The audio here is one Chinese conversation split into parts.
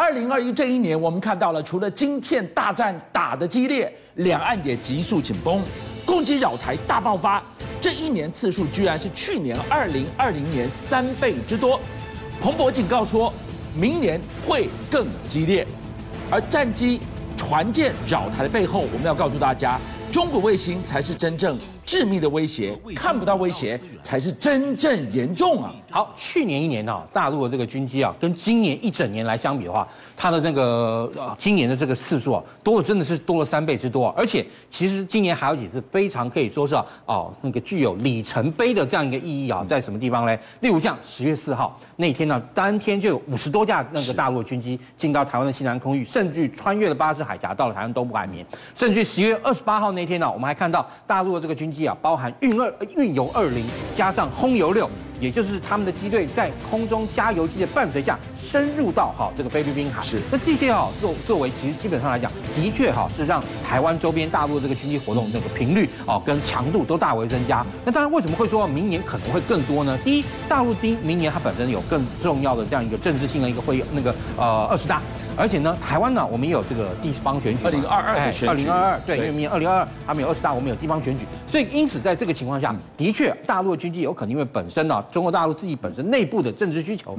二零二一这一年，我们看到了除了晶片大战打得激烈，两岸也急速紧绷，攻击扰台大爆发。这一年次数居然是去年二零二零年三倍之多。彭博警告说，明年会更激烈。而战机、船舰扰台的背后，我们要告诉大家，中国卫星才是真正致命的威胁，看不到威胁才是真正严重啊！好，去年一年呢、啊，大陆的这个军机啊，跟今年一整年来相比的话，它的那个呃，今年的这个次数啊，多了真的是多了三倍之多，而且其实今年还有几次非常可以说是啊，哦，那个具有里程碑的这样一个意义啊，在什么地方呢？例如像十月四号那天呢，当天就有五十多架那个大陆军机进到台湾的西南空域，甚至穿越了巴士海峡到了台湾东部海面，甚至十月二十八号那天呢，我们还看到大陆的这个军机啊，包含运二运油二零加上轰油六。也就是他们的机队在空中加油机的伴随下，深入到哈这个菲律宾海。是，那这些哈作作为其实基本上来讲，的确哈是让台湾周边大陆这个军机活动那个频率哦跟强度都大为增加。那当然为什么会说明年可能会更多呢？第一，大陆今明年它本身有更重要的这样一个政治性的一个会议，那个呃二十大。而且呢，台湾呢，我们也有这个地方选举，二零二二的选举，二零二二对，因为明年二零二二他们有二十大，我们有地方选举，所以因此在这个情况下，的确大陆的军机有可能因为本身呢，中国大陆自己本身内部的政治需求，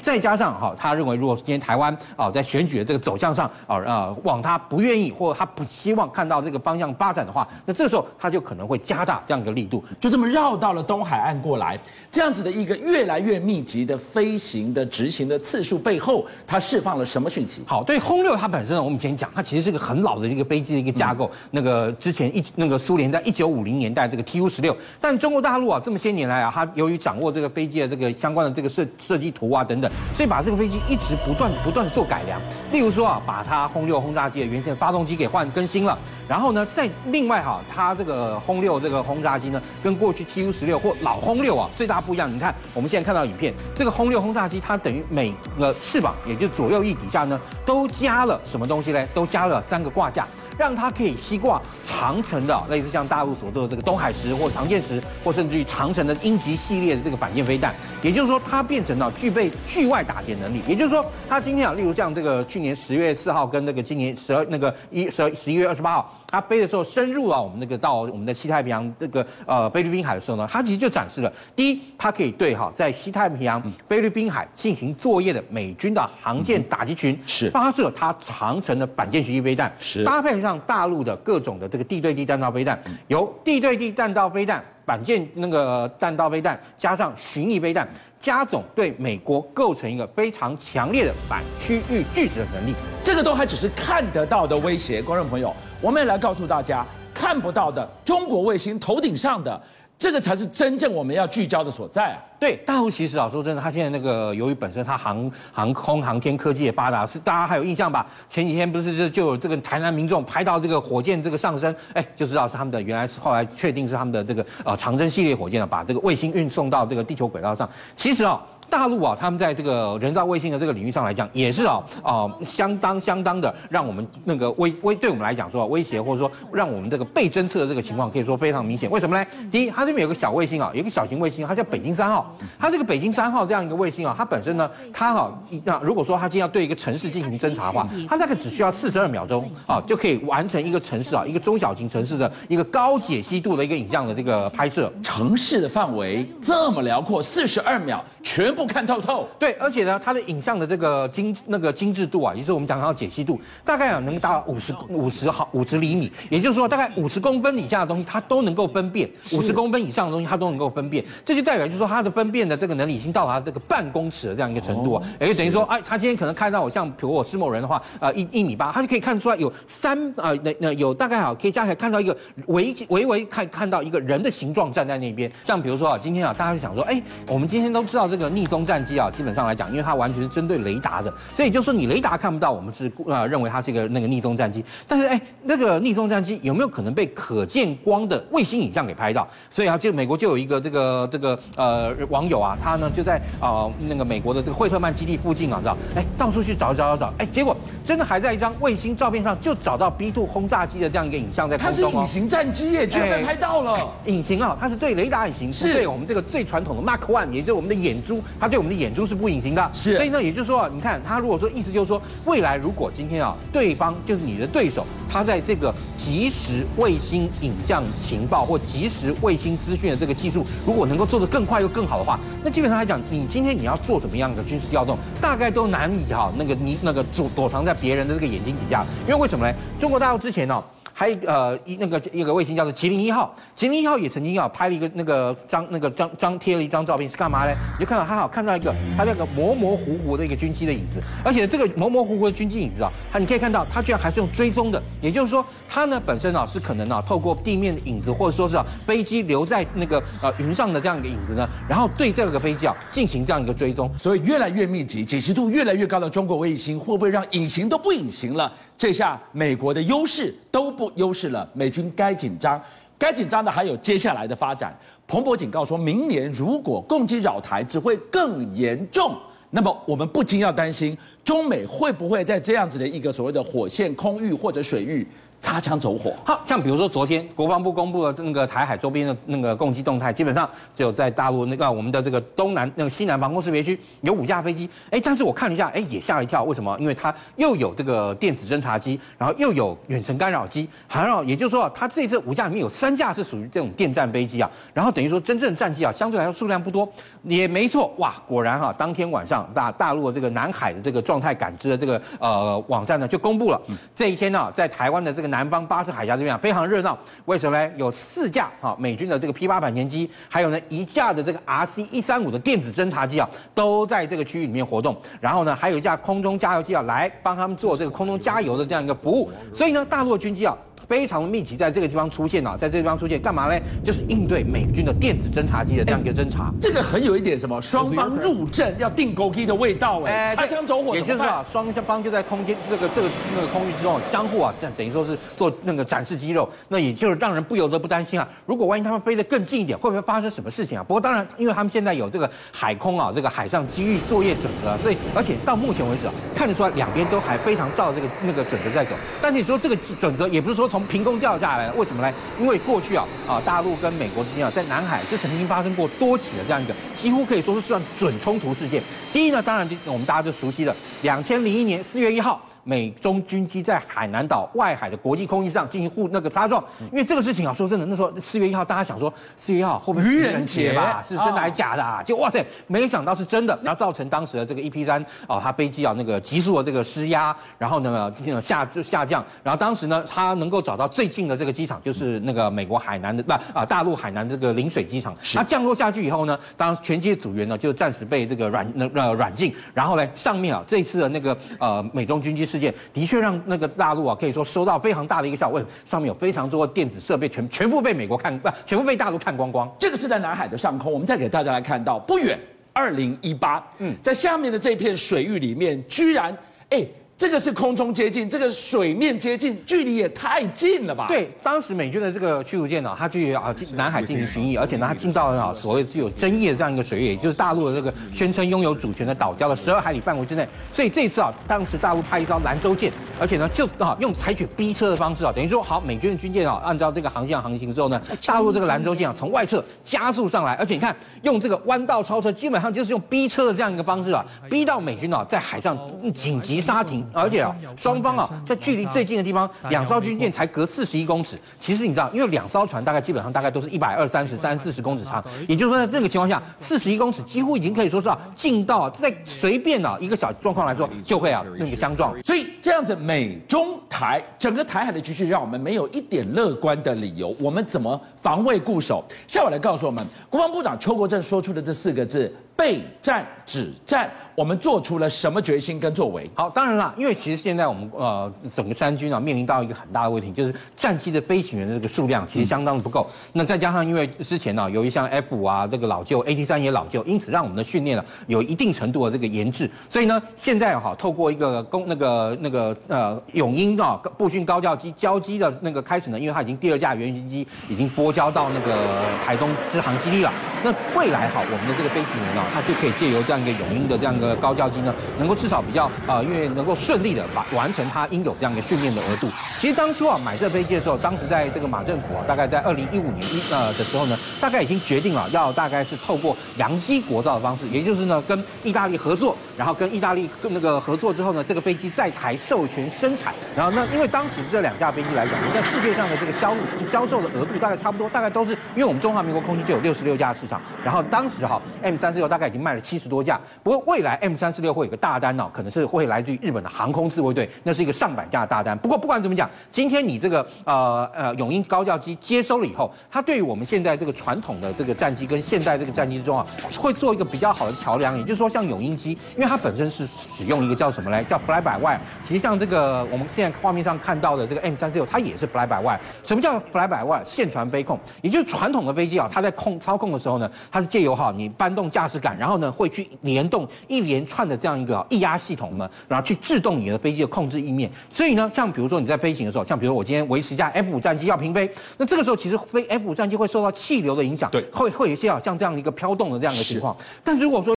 再加上哈，他认为如果今天台湾啊在选举的这个走向上啊啊往他不愿意或他不希望看到这个方向发展的话，那这时候他就可能会加大这样一个力度，就这么绕到了东海岸过来，这样子的一个越来越密集的飞行的执行的次数背后，它释放了什么讯息？好，对轰六。它本身呢，我们以前讲，它其实是个很老的一个飞机的一个架构。嗯、那个之前一那个苏联在一九五零年代这个 Tu 十六，但中国大陆啊这么些年来啊，它由于掌握这个飞机的这个相关的这个设设计图啊等等，所以把这个飞机一直不断不断做改良。例如说啊，把它轰六轰炸机的原先的发动机给换更新了，然后呢，再另外哈、啊，它这个轰六这个轰炸机呢，跟过去 Tu 十六或老轰六啊最大不一样。你看我们现在看到影片，这个轰六轰炸机它等于每个翅膀，也就左右翼底下都加。加了什么东西呢？都加了三个挂架，让它可以吸挂长城的，类似像大陆所做的这个东海十或长剑十，或甚至于长城的鹰击系列的这个反舰飞弹。也就是说，它变成了具备距外打击能力。也就是说，它今天啊，例如像这个去年十月四号跟那个今年十二那个一十二十一月二十八号，它飞的时候深入啊我们那个到我们的西太平洋这个呃菲律宾海的时候呢，它其实就展示了第一，它可以对哈在西太平洋菲律宾海进行作业的美军的航舰打击群是发射它长城的反舰巡弋飞弹，是搭配上大陆的各种的这个地对地弹道飞弹，由地对地弹道飞弹。反舰那个弹道飞弹加上巡弋飞弹，加总对美国构成一个非常强烈的反区域拒止的能力。这个都还只是看得到的威胁，观众朋友，我们也来告诉大家，看不到的中国卫星头顶上的。这个才是真正我们要聚焦的所在啊！对，大陆其实啊，说真的，它现在那个由于本身它航航空航天科技也发达，是大家还有印象吧？前几天不是就就有这个台南民众拍到这个火箭这个上升，哎，就知道是他们的，原来是后来确定是他们的这个呃长征系列火箭啊，把这个卫星运送到这个地球轨道上。其实啊。大陆啊，他们在这个人造卫星的这个领域上来讲，也是啊啊、呃、相当相当的让我们那个威威对我们来讲说威胁，或者说让我们这个被侦测的这个情况可以说非常明显。为什么呢？第一，它这边有个小卫星啊，有个小型卫星，它叫北京三号。它这个北京三号这样一个卫星啊，它本身呢，它哈那如果说它今天要对一个城市进行侦查的话，它大概只需要四十二秒钟啊，就可以完成一个城市啊，一个中小型城市的一个高解析度的一个影像的这个拍摄。城市的范围这么辽阔，四十二秒全部。不看透透，对，而且呢，它的影像的这个精那个精致度啊，也就是我们讲到解析度，大概啊能达五十五十毫五十厘米，也就是说大概五十公分以下的东西它都能够分辨，五十公分以上的东西它都能够分辨，这就代表就是说它的分辨的这个能力已经到达这个半公尺的这样一个程度啊，也就等于说，哎，他今天可能看到我像比如我是某人的话，呃一一米八，他就可以看出来有三呃那那有大概啊可以加起来看到一个微微微看看到一个人的形状站在那边，像比如说啊今天啊大家就想说，哎，我们今天都知道这个逆。中战机啊，基本上来讲，因为它完全是针对雷达的，所以就说你雷达看不到，我们是呃认为它是一个那个逆中战机。但是哎，那个逆中战机有没有可能被可见光的卫星影像给拍到？所以啊，就美国就有一个这个这个呃网友啊，他呢就在啊、呃、那个美国的这个惠特曼基地附近啊，知道？哎，到处去找找找找，哎，结果真的还在一张卫星照片上就找到 B two 轰炸机的这样一个影像在空中哦。它是隐形战机耶，居然被拍到了。隐形啊，它是对雷达隐形，是对我们这个最传统的 Mark One，也就是我们的眼珠，它对我们的眼珠是不隐形的。是，所以呢，也就是说啊，你看它如果说意思就是说，未来如果今天啊，对方就是你的对手，他在这个即时卫星影像情报或即时卫星资讯的这个技术，如果能够做得更快又更好的话，那基本上来讲，你今天你要做什么样的军事调动，大概都难以哈那个你那个躲躲藏在别人的这个眼睛底下，因为为什么呢？中国大陆之前呢、哦？还有呃一那个一个卫星叫做麒麟一号，麒麟一号也曾经要拍了一个那个张那个张张贴了一张照片是干嘛呢？你就看到它好看到一个它那个模模糊糊的一个军机的影子，而且这个模模糊糊的军机影子啊，它你可以看到它居然还是用追踪的，也就是说它呢本身啊是可能啊透过地面的影子或者说是啊飞机留在那个呃云上的这样一个影子呢，然后对这个飞机啊进行这样一个追踪，所以越来越密集、解析度越来越高的中国卫星会不会让隐形都不隐形了？这下美国的优势都不优势了，美军该紧张，该紧张的还有接下来的发展。彭博警告说，明年如果共机扰台，只会更严重。那么我们不禁要担心，中美会不会在这样子的一个所谓的火线空域或者水域？擦枪走火，好像比如说昨天国防部公布了那个台海周边的那个攻击动态，基本上只有在大陆那个我们的这个东南那个西南防空识别区有五架飞机，哎，但是我看了一下，哎，也吓了一跳，为什么？因为它又有这个电子侦察机，然后又有远程干扰机，还有也就是说，它这次五架里面有三架是属于这种电战飞机啊，然后等于说真正战机啊相对来说数量不多，也没错，哇，果然哈、啊，当天晚上大大陆的这个南海的这个状态感知的这个呃网站呢就公布了，这一天呢、啊、在台湾的这个。南方巴士海峡这边啊，非常热闹。为什么呢？有四架啊美军的这个 P 八反潜机，还有呢一架的这个 RC 一三五的电子侦察机啊，都在这个区域里面活动。然后呢，还有一架空中加油机啊，来帮他们做这个空中加油的这样一个服务。所以呢，大陆军机啊。非常密集，在这个地方出现啊，在这个地方出现干嘛呢？就是应对美军的电子侦察机的这样一个侦察。这个很有一点什么，双方入阵要定钩机的味道哎，擦枪走火。也就是说啊，双方就在空间那个这个那个空域之中相互啊，这样等于说是做那个展示肌肉。那也就是让人不由得不担心啊，如果万一他们飞得更近一点，会不会发生什么事情啊？不过当然，因为他们现在有这个海空啊，这个海上机遇作业准则，所以而且到目前为止啊，看得出来两边都还非常照这个那个准则在走。但是你说这个准则也不是说从凭空掉下来。为什么呢？因为过去啊啊，大陆跟美国之间啊，在南海就曾经发生过多起的这样一个几乎可以说是算准冲突事件。第一呢，当然就我们大家就熟悉了，两千零一年四月一号。美中军机在海南岛外海的国际空域上进行互那个擦撞，因为这个事情啊，说真的，那时候四月一号，大家想说四月一号会不会愚人节吧？是真的还是假的啊？就哇塞，没想到是真的，然后造成当时的这个 EP 三啊，它飞机啊那个急速的这个施压，然后呢下就下降，然后当时呢，它能够找到最近的这个机场就是那个美国海南的不啊大陆海南这个陵水机场，它降落下去以后呢，当全机组员呢就暂时被这个软那呃软禁，然后呢上面啊这次的那个呃美中军机。事的确让那个大陆啊，可以说收到非常大的一个效果。上面有非常多的电子设备全全部被美国看不，全部被大陆看光光。这个是在南海的上空，我们再给大家来看到，不远，二零一八，嗯，在下面的这片水域里面，居然，哎。这个是空中接近，这个水面接近，距离也太近了吧？对，当时美军的这个驱逐舰呢，它去啊南海进行巡弋，而且呢，它进到了啊所谓具有争议的这样一个水域，也就是大陆的这个宣称拥有主权的岛礁的十二海里范围之内。所以这次啊，当时大陆派一艘兰州舰，而且呢，就啊用采取逼车的方式啊，等于说好，美军的军舰啊，按照这个航向航行之后呢，大陆这个兰州舰啊从外侧加速上来，而且你看用这个弯道超车，基本上就是用逼车的这样一个方式啊，逼到美军啊在海上紧急刹停。而且啊，双方啊，在距离最近的地方，两艘军舰才隔四十一公尺。其实你知道，因为两艘船大概基本上大概都是一百二三十、三四十公尺长，也就是说，在这个情况下，四十一公尺几乎已经可以说是啊，近到在随便啊一个小状况来说，就会啊那个相撞。所以这样子，美中台整个台海的局势，让我们没有一点乐观的理由。我们怎么防卫固守？下午来告诉我们，国防部长邱国正说出的这四个字。备战止战，我们做出了什么决心跟作为？好，当然了，因为其实现在我们呃整个三军啊面临到一个很大的问题，就是战机的飞行员的这个数量其实相当的不够。那再加上因为之前呢、由于像 F 五啊这个老旧，AT 三也老旧，因此让我们的训练呢有一定程度的这个延滞。所以呢，现在哈、透过一个公那个那个呃永鹰啊，步训高教机交机的那个开始呢，因为它已经第二架原型机已经拨交到那个台东支航基地了。那未来哈，我们的这个飞行员呢，他就可以借由这样一个永鹰的这样一个高教机呢，能够至少比较、呃，因为能够顺利的把完成它应有这样一个训练的额度。其实当初啊买这飞机的时候，当时在这个马政府啊，大概在二零一五年一呃的时候呢，大概已经决定了要大概是透过洋基国造的方式，也就是呢跟意大利合作，然后跟意大利跟那个合作之后呢，这个飞机在台授权生产。然后呢，因为当时这两架飞机来讲，在世界上的这个销销售的额度大概差不多，大概都是因为我们中华民国空军就有六十六架市场，然后当时哈 M 三四六大概已经卖了七十多架。不过未来 M 三四六会有个大单哦，可能是会来自于日本的航空自卫队，那是一个上百架的大单。不过不管怎么讲，今天你这个呃呃永鹰高教机接收了以后，它对于我们现在这个传统的这个战机跟现代这个战机之中啊，会做一个比较好的桥梁。也就是说，像永鹰机，因为它本身是使用一个叫什么来叫 fly by wire，其实像这个我们现在画面上看到的这个 M 三四六，它也是 fly by wire。什么叫 fly by wire？线传飞控，也就是传统的飞机啊，它在控操控的时候呢，它是借由哈你搬动驾驶杆，然后呢会去联动一连串的这样一个液压系统呢，然后去制动你的飞机的控制翼面。所以呢，像比如说你在飞行的时候，像比如说我今天维持一架 F 五战机要平飞，那这个时候其实飞 F 五战机会受到气流的影响，对，会会有一些啊像这样一个飘动的这样的情况。但如果说